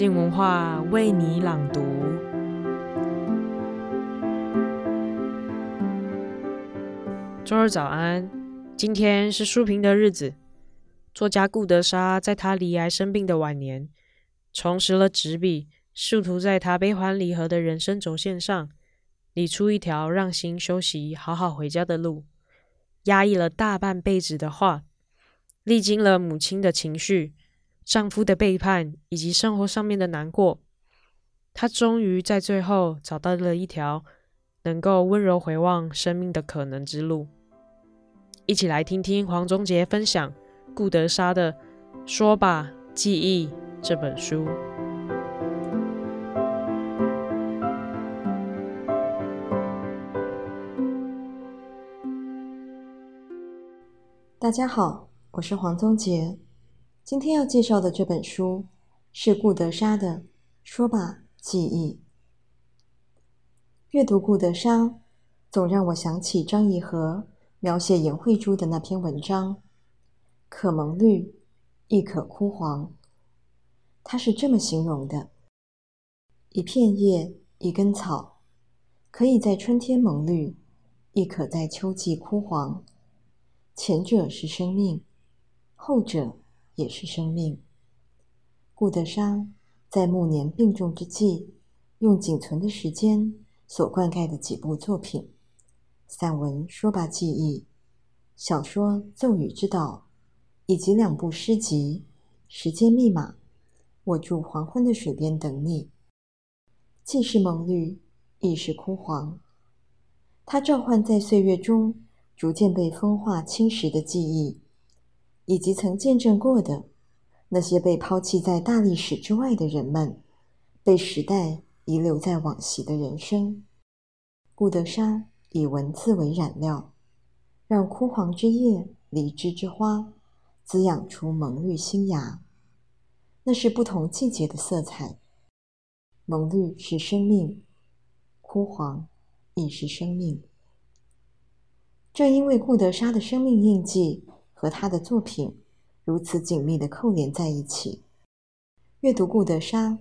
静文化为你朗读。周二早安，今天是书评的日子。作家顾德莎在他罹癌生病的晚年，重拾了纸笔，试图在他悲欢离合的人生轴线上，理出一条让心休息、好好回家的路。压抑了大半辈子的话，历经了母亲的情绪、丈夫的背叛以及生活上面的难过，她终于在最后找到了一条能够温柔回望生命的可能之路。一起来听听黄宗杰分享顾德莎的《说吧，记忆》这本书。大家好，我是黄宗杰。今天要介绍的这本书是顾德沙的《说吧，记忆》。阅读顾德沙，总让我想起张颐和描写颜慧珠的那篇文章：“可蒙绿，亦可枯黄。”他是这么形容的：一片叶，一根草，可以在春天蒙绿，亦可在秋季枯黄。前者是生命，后者也是生命。顾德莎在暮年病重之际，用仅存的时间所灌溉的几部作品：散文《说吧，记忆》，小说《骤雨之岛》，以及两部诗集《时间密码》《我住黄昏的水边等你》，既是蒙绿，亦是枯黄。它召唤在岁月中，逐渐被风化侵蚀的记忆，以及曾见证过的那些被抛弃在大历史之外的人们，被时代遗留在往昔的人生。顾德莎以文字为染料，让枯黄之叶、离枝之花滋养出蒙绿新芽。那是不同季节的色彩。蒙绿是生命，枯黄亦是生命。正因为顾德莎的生命印记和他的作品如此紧密地扣连在一起，阅读顾德沙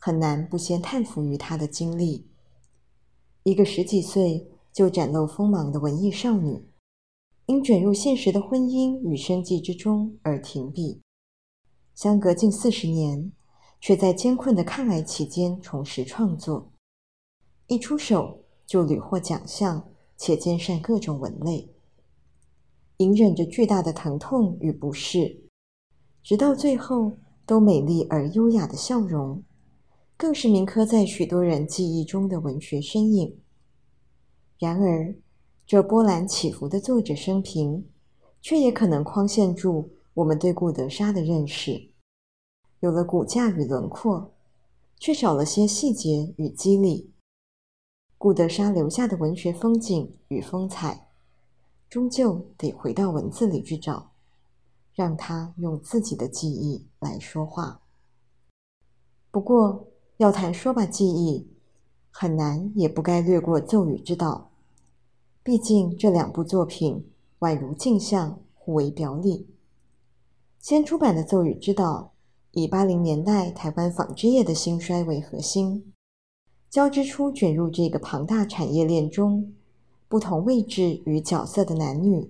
很难不先叹服于她的经历。一个十几岁就展露锋芒的文艺少女，因卷入现实的婚姻与生计之中而停笔，相隔近四十年，却在艰困的抗癌期间重拾创作，一出手就屡获奖项。且兼善各种文类，隐忍着巨大的疼痛与不适，直到最后都美丽而优雅的笑容，更是铭刻在许多人记忆中的文学身影。然而，这波澜起伏的作者生平，却也可能框限住我们对顾德莎的认识。有了骨架与轮廓，却少了些细节与肌理。顾德莎留下的文学风景与风采，终究得回到文字里去找，让他用自己的记忆来说话。不过，要谈说吧记忆，很难也不该略过《骤雨之道》，毕竟这两部作品宛如镜像，互为表里。先出版的《骤雨之道》，以八零年代台湾纺织业的兴衰为核心。交织出卷入这个庞大产业链中不同位置与角色的男女，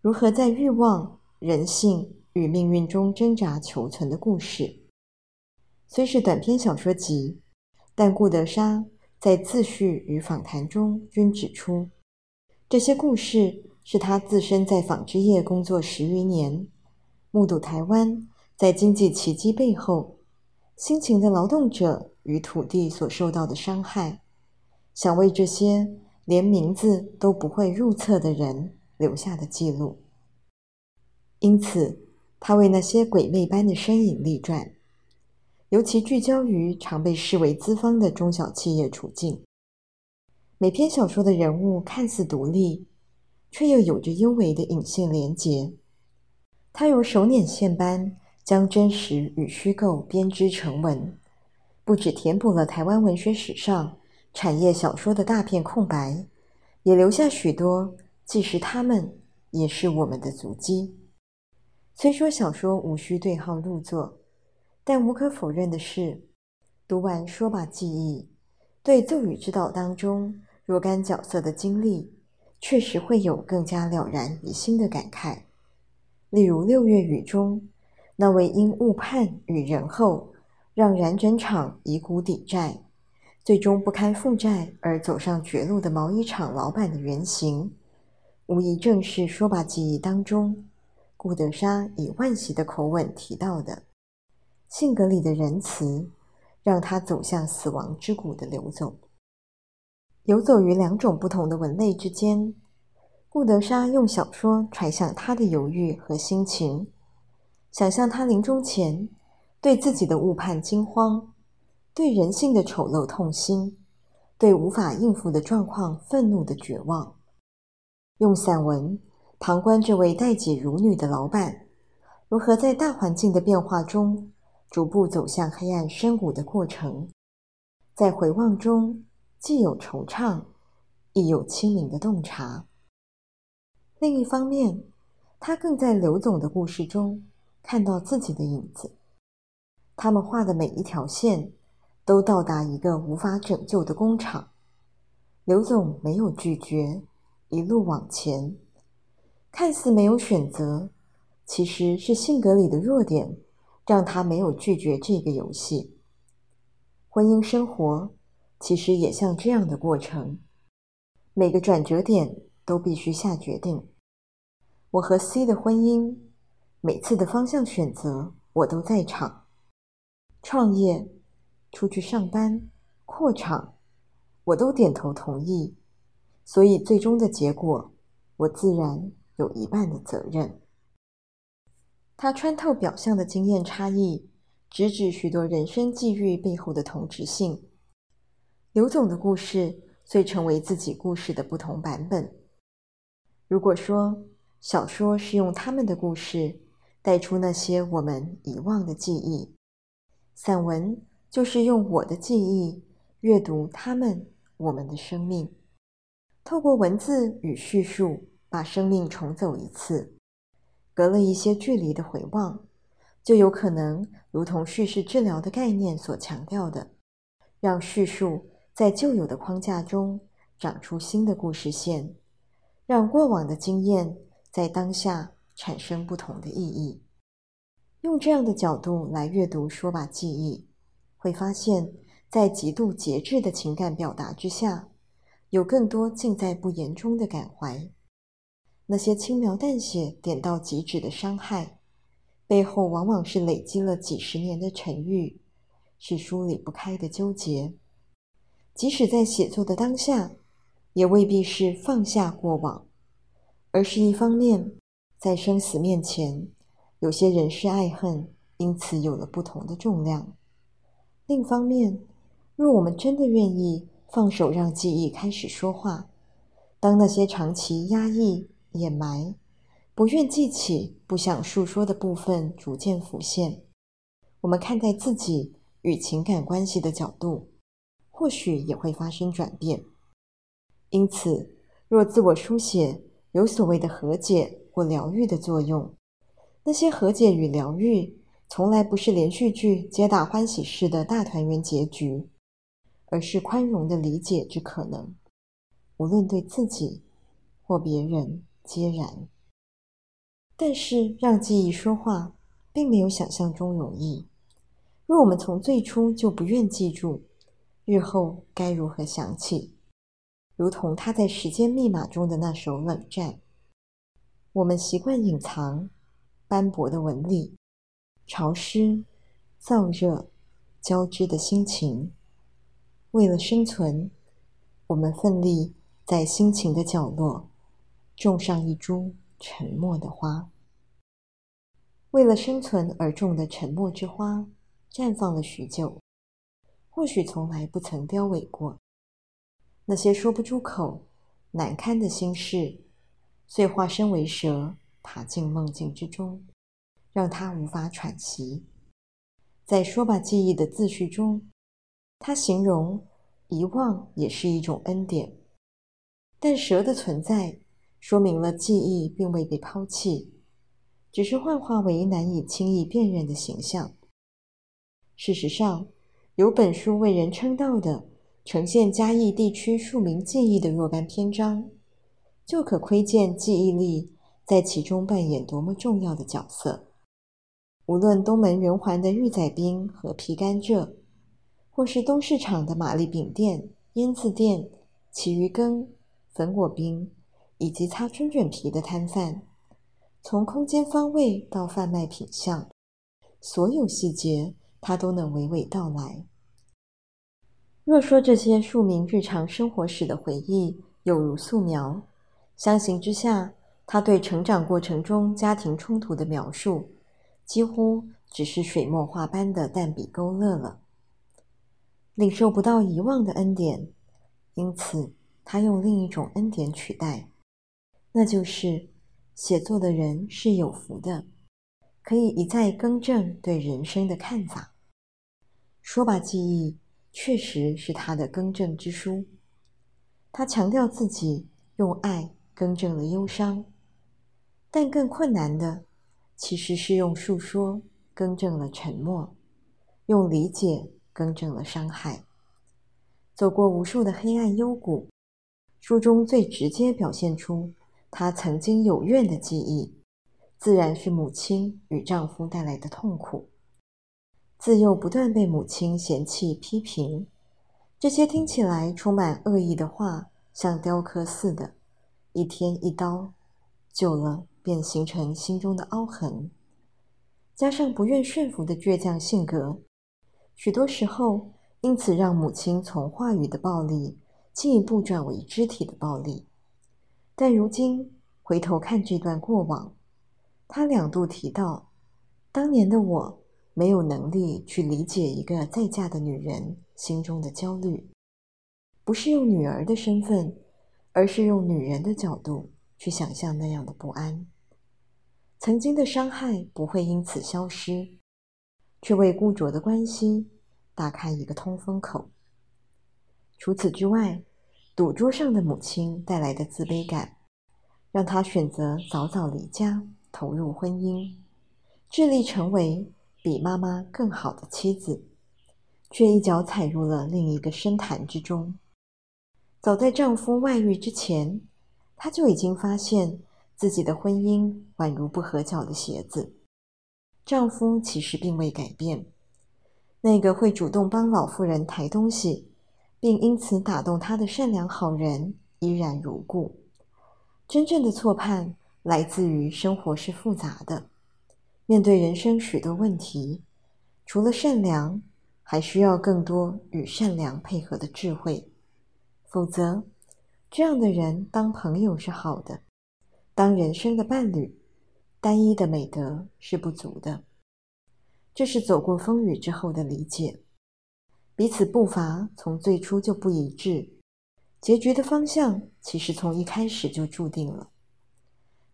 如何在欲望、人性与命运中挣扎求存的故事。虽是短篇小说集，但顾德莎在自序与访谈中均指出，这些故事是她自身在纺织业工作十余年，目睹台湾在经济奇迹背后，辛勤的劳动者。与土地所受到的伤害，想为这些连名字都不会入册的人留下的记录。因此，他为那些鬼魅般的身影立传，尤其聚焦于常被视为资方的中小企业处境。每篇小说的人物看似独立，却又有着幽微的隐性连结。他如手捻线般将真实与虚构编织成文。不只填补了台湾文学史上产业小说的大片空白，也留下许多既是他们，也是我们的足迹。虽说小说无需对号入座，但无可否认的是，读完《说吧记忆》，对奏语之岛当中若干角色的经历，确实会有更加了然于心的感慨。例如《六月雨》中，那位因误判与仁厚，让染整厂以股抵债，最终不堪负债而走上绝路的毛衣厂老板的原型，无疑正是《说吧记忆》当中顾德莎以惋惜的口吻提到的性格里的仁慈。让他走向死亡之谷的流走，游走于两种不同的文类之间。顾德莎用小说揣想他的犹豫和心情，想象他临终前对自己的误判惊慌，对人性的丑陋痛心，对无法应付的状况愤怒的绝望。用散文旁观这位待己如女的老板，如何在大环境的变化中，逐步走向黑暗深谷的过程，在回望中既有惆怅，亦有清明的洞察。另一方面，他更在刘总的故事中看到自己的影子。他们画的每一条线，都到达一个无法拯救的工厂。刘总没有拒绝，一路往前，看似没有选择，其实是性格里的弱点。让他没有拒绝这个游戏。婚姻生活其实也像这样的过程，每个转折点都必须下决定。我和 C 的婚姻，每次的方向选择我都在场。创业、出去上班、扩厂，我都点头同意，所以最终的结果，我自然有一半的责任。他穿透表象的经验差异，直指许多人生际遇背后的同质性。刘总的故事遂成为自己故事的不同版本。如果说小说是用他们的故事带出那些我们遗忘的记忆，散文就是用我的记忆阅读他们我们的生命，透过文字与叙述把生命重走一次。隔了一些距离的回望，就有可能如同叙事治疗的概念所强调的，让叙述在旧有的框架中长出新的故事线，让过往的经验在当下产生不同的意义。用这样的角度来阅读《说吧记忆》，会发现，在极度节制的情感表达之下，有更多尽在不言中的感怀。那些轻描淡写、点到即止的伤害，背后往往是累积了几十年的沉郁，是梳理不开的纠结。即使在写作的当下，也未必是放下过往，而是一方面，在生死面前，有些人事爱恨，因此有了不同的重量；另一方面，若我们真的愿意放手，让记忆开始说话，当那些长期压抑，掩埋，不愿记起，不想诉说的部分逐渐浮现。我们看待自己与情感关系的角度，或许也会发生转变。因此，若自我书写有所谓的和解或疗愈的作用，那些和解与疗愈，从来不是连续剧皆大欢喜式的大团圆结局，而是宽容的理解之可能，无论对自己或别人。皆然，但是让记忆说话，并没有想象中容易。若我们从最初就不愿记住，日后该如何想起？如同他在《时间密码》中的那首《冷战》，我们习惯隐藏斑驳的纹理、潮湿、燥热交织的心情。为了生存，我们奋力在心情的角落。种上一株沉默的花，为了生存而种的沉默之花，绽放了许久，或许从来不曾凋萎过。那些说不出口、难堪的心事，遂化身为蛇，爬进梦境之中，让他无法喘息。在说吧记忆的自序中，他形容遗忘也是一种恩典，但蛇的存在。说明了记忆并未被抛弃，只是幻化为难以轻易辨认的形象。事实上，有本书为人称道的呈现嘉义地区庶民记忆的若干篇章，就可窥见记忆力在其中扮演多么重要的角色。无论东门圆环的玉仔冰和皮甘蔗，或是东市场的玛丽饼店、腌渍店、旗鱼羹、粉果冰，以及擦春卷皮的摊贩，从空间方位到贩卖品相，所有细节他都能娓娓道来。若说这些庶民日常生活史的回忆有如素描，相形之下，他对成长过程中家庭冲突的描述，几乎只是水墨画般的淡笔勾勒了，领受不到遗忘的恩典，因此他用另一种恩典取代，那就是写作的人是有福的，可以一再更正对人生的看法。说吧，记忆确实是他的更正之书，他强调自己用爱更正了忧伤，但更困难的。其实是用述说更正了沉默，用理解更正了伤害。走过无数的黑暗幽谷，书中最直接表现出她曾经有怨的记忆，自然是母亲与丈夫带来的痛苦。自幼不断被母亲嫌弃批评，这些听起来充满恶意的话，像雕刻似的，一天一刀，久了。便形成心中的凹痕，加上不愿顺服的倔强性格，许多时候因此让母亲从话语的暴力进一步转为肢体的暴力。但如今回头看这段过往，她两度提到，当年的我没有能力去理解一个再嫁的女人心中的焦虑，不是用女儿的身份，而是用女人的角度去想象那样的不安。曾经的伤害不会因此消失，却为固着的关系打开一个通风口。除此之外，赌桌上的母亲带来的自卑感，让她选择早早离家，投入婚姻，致力成为比妈妈更好的妻子，却一脚踩入了另一个深潭之中。早在丈夫外遇之前，她就已经发现。自己的婚姻宛如不合脚的鞋子，丈夫其实并未改变。那个会主动帮老妇人抬东西，并因此打动她的善良好人依然如故。真正的错判来自于生活是复杂的，面对人生许多问题，除了善良，还需要更多与善良配合的智慧。否则，这样的人当朋友是好的。当人生的伴侣，单一的美德是不足的。这是走过风雨之后的理解。彼此步伐从最初就不一致，结局的方向其实从一开始就注定了。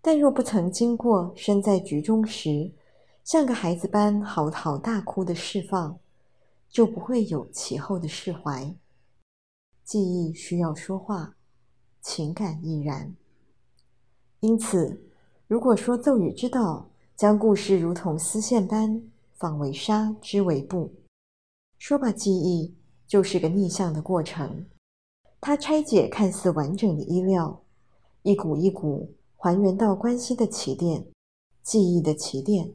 但若不曾经过身在局中时，像个孩子般嚎啕大哭的释放，就不会有其后的释怀。记忆需要说话，情感亦然。因此，如果说咒语之道将故事如同丝线般纺为纱、织为布，说吧，记忆就是个逆向的过程。它拆解看似完整的衣料，一股一股还原到关系的起点、记忆的起点，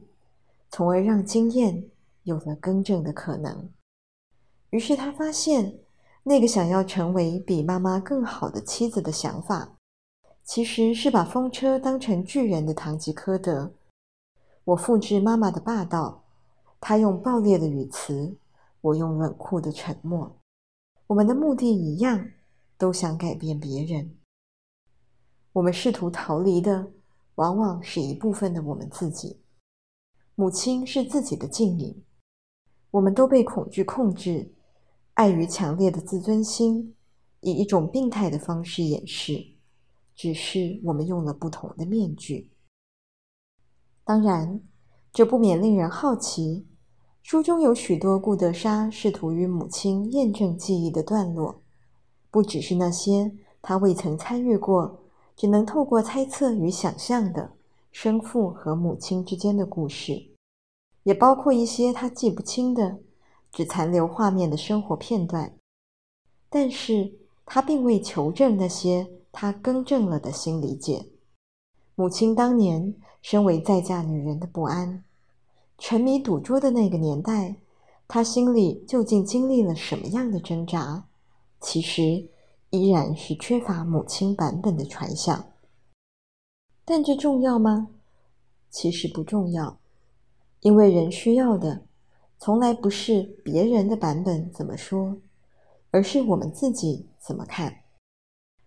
从而让经验有了更正的可能。于是他发现，那个想要成为比妈妈更好的妻子的想法。其实是把风车当成巨人的唐吉诃德。我复制妈妈的霸道，她用暴烈的语词，我用冷酷的沉默。我们的目的一样，都想改变别人。我们试图逃离的，往往是一部分的我们自己。母亲是自己的镜影，我们都被恐惧控制，碍于强烈的自尊心，以一种病态的方式掩饰。只是我们用了不同的面具。当然，这不免令人好奇。书中有许多顾德莎试图与母亲验证记忆的段落，不只是那些她未曾参与过、只能透过猜测与想象的生父和母亲之间的故事，也包括一些她记不清的、只残留画面的生活片段，但是他并未求证那些他更正了的新理解。母亲当年身为再嫁女人的不安，沉迷赌桌的那个年代，她心里究竟经历了什么样的挣扎？其实依然是缺乏母亲版本的传想。但这重要吗？其实不重要，因为人需要的从来不是别人的版本怎么说，而是我们自己怎么看。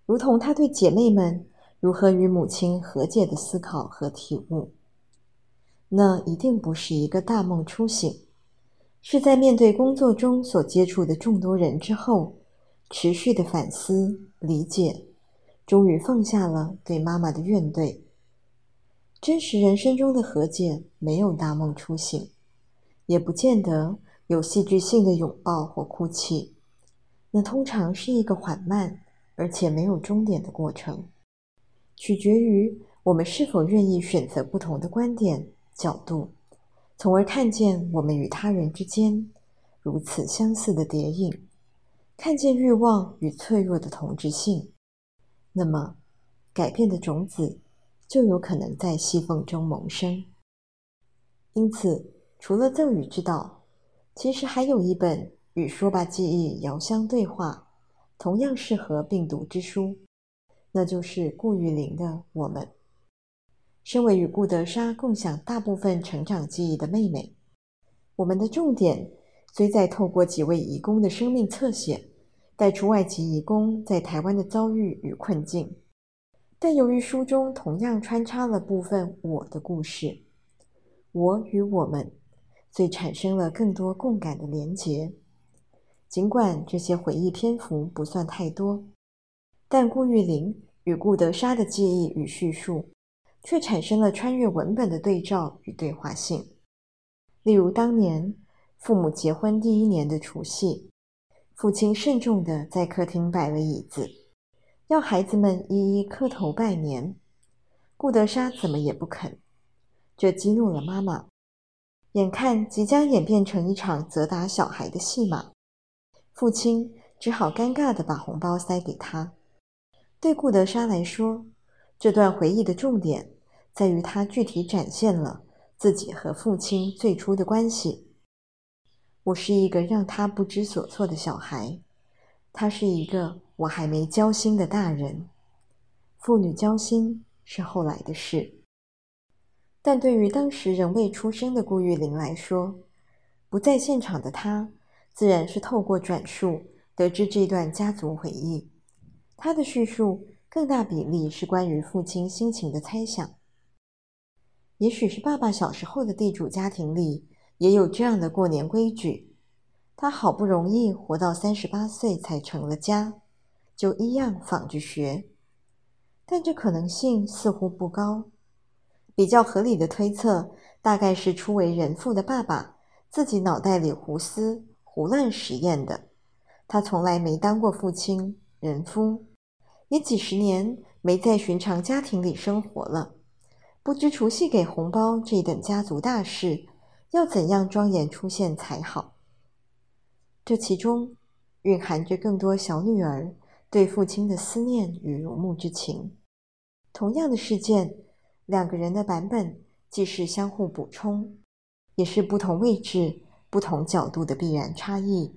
如同他对姐妹们如何与母亲和解的思考和体悟，那一定不是一个大梦初醒，是在面对工作中所接触的众多人之后，持续的反思、理解，终于放下了对妈妈的怨怼。真实人生中的和解没有大梦初醒，也不见得有戏剧性的拥抱或哭泣。那通常是一个缓慢而且没有终点的过程，取决于我们是否愿意选择不同的观点角度，从而看见我们与他人之间如此相似的叠影，看见欲望与脆弱的同质性。那么，改变的种子。就有可能在细缝中萌生。因此，除了赠与之道，其实还有一本与说吧记忆遥相对话，同样适合病毒之书，那就是顾玉玲的《我们》。身为与顾德莎共享大部分成长记忆的妹妹，我们的重点虽在透过几位移工的生命侧写，带出外籍移工在台湾的遭遇与困境。但由于书中同样穿插了部分我的故事，我与我们，遂产生了更多共感的连结。尽管这些回忆篇幅不算太多，但顾玉玲与顾德莎的记忆与叙述，却产生了穿越文本的对照与对话性。例如，当年父母结婚第一年的除夕，父亲慎重地在客厅摆了椅子。要孩子们一一磕头拜年，顾德莎怎么也不肯，这激怒了妈妈。眼看即将演变成一场责打小孩的戏码，父亲只好尴尬地把红包塞给他。对顾德沙来说，这段回忆的重点在于他具体展现了自己和父亲最初的关系。我是一个让他不知所措的小孩，他是一个。我还没交心的大人，父女交心是后来的事。但对于当时仍未出生的顾玉玲来说，不在现场的她，自然是透过转述得知这段家族回忆。他的叙述更大比例是关于父亲心情的猜想。也许是爸爸小时候的地主家庭里也有这样的过年规矩，他好不容易活到三十八岁才成了家。就一样仿着学，但这可能性似乎不高。比较合理的推测，大概是初为人父的爸爸自己脑袋里胡思胡乱实验的。他从来没当过父亲、人夫，也几十年没在寻常家庭里生活了，不知除夕给红包这等家族大事要怎样庄严出现才好。这其中蕴含着更多小女儿。对父亲的思念与如沐之情，同样的事件，两个人的版本既是相互补充，也是不同位置、不同角度的必然差异。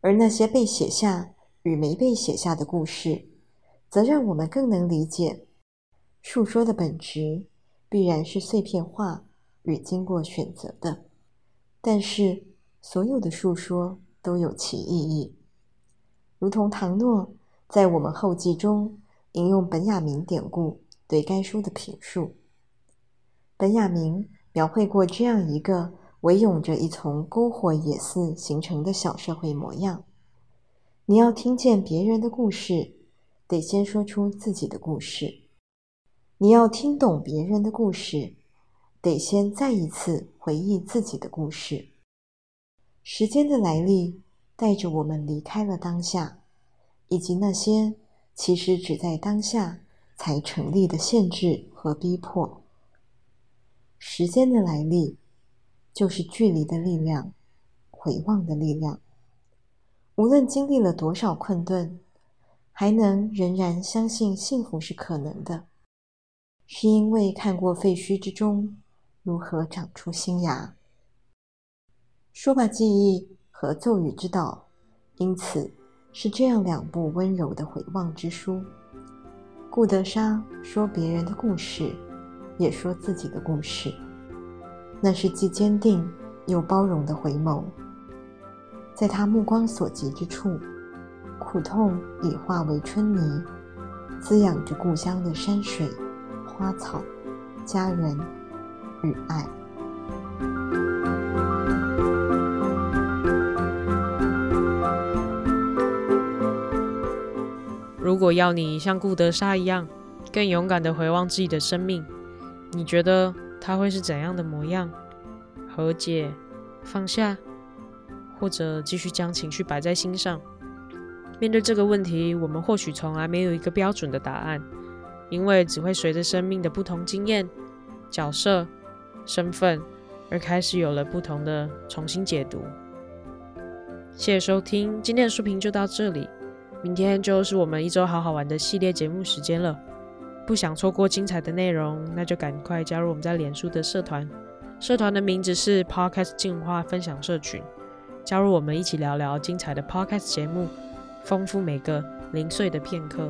而那些被写下与没被写下的故事，则让我们更能理解，述说的本质必然是碎片化与经过选择的。但是，所有的述说都有其意义，如同唐诺。在我们后记中引用本雅明典故对该书的评述。本雅明描绘过这样一个围拥着一丛篝火野寺形成的小社会模样：你要听见别人的故事，得先说出自己的故事；你要听懂别人的故事，得先再一次回忆自己的故事。时间的来历带着我们离开了当下。以及那些其实只在当下才成立的限制和逼迫。时间的来历，就是距离的力量，回望的力量。无论经历了多少困顿，还能仍然相信幸福是可能的，是因为看过废墟之中如何长出新芽。说吧，记忆和咒语之道，因此是这样两部温柔的回望之书。顾德莎说别人的故事，也说自己的故事，那是既坚定又包容的回眸。在他目光所及之处，苦痛已化为春泥，滋养着故乡的山水、花草、家人与爱。如果要你像顾德莎一样，更勇敢地回望自己的生命，你觉得他会是怎样的模样？和解、放下？或者继续将情绪摆在心上。面对这个问题，我们或许从来没有一个标准的答案，因为只会随着生命的不同经验、角色、身份而开始有了不同的重新解读。谢谢收听，今天的书评就到这里。明天就是我们一周好好玩的系列节目时间了。不想错过精彩的内容，那就赶快加入我们在脸书的社团，社团的名字是 Podcast 进化分享社群。加入我们一起聊聊精彩的 Podcast 节目，丰富每个零碎的片刻。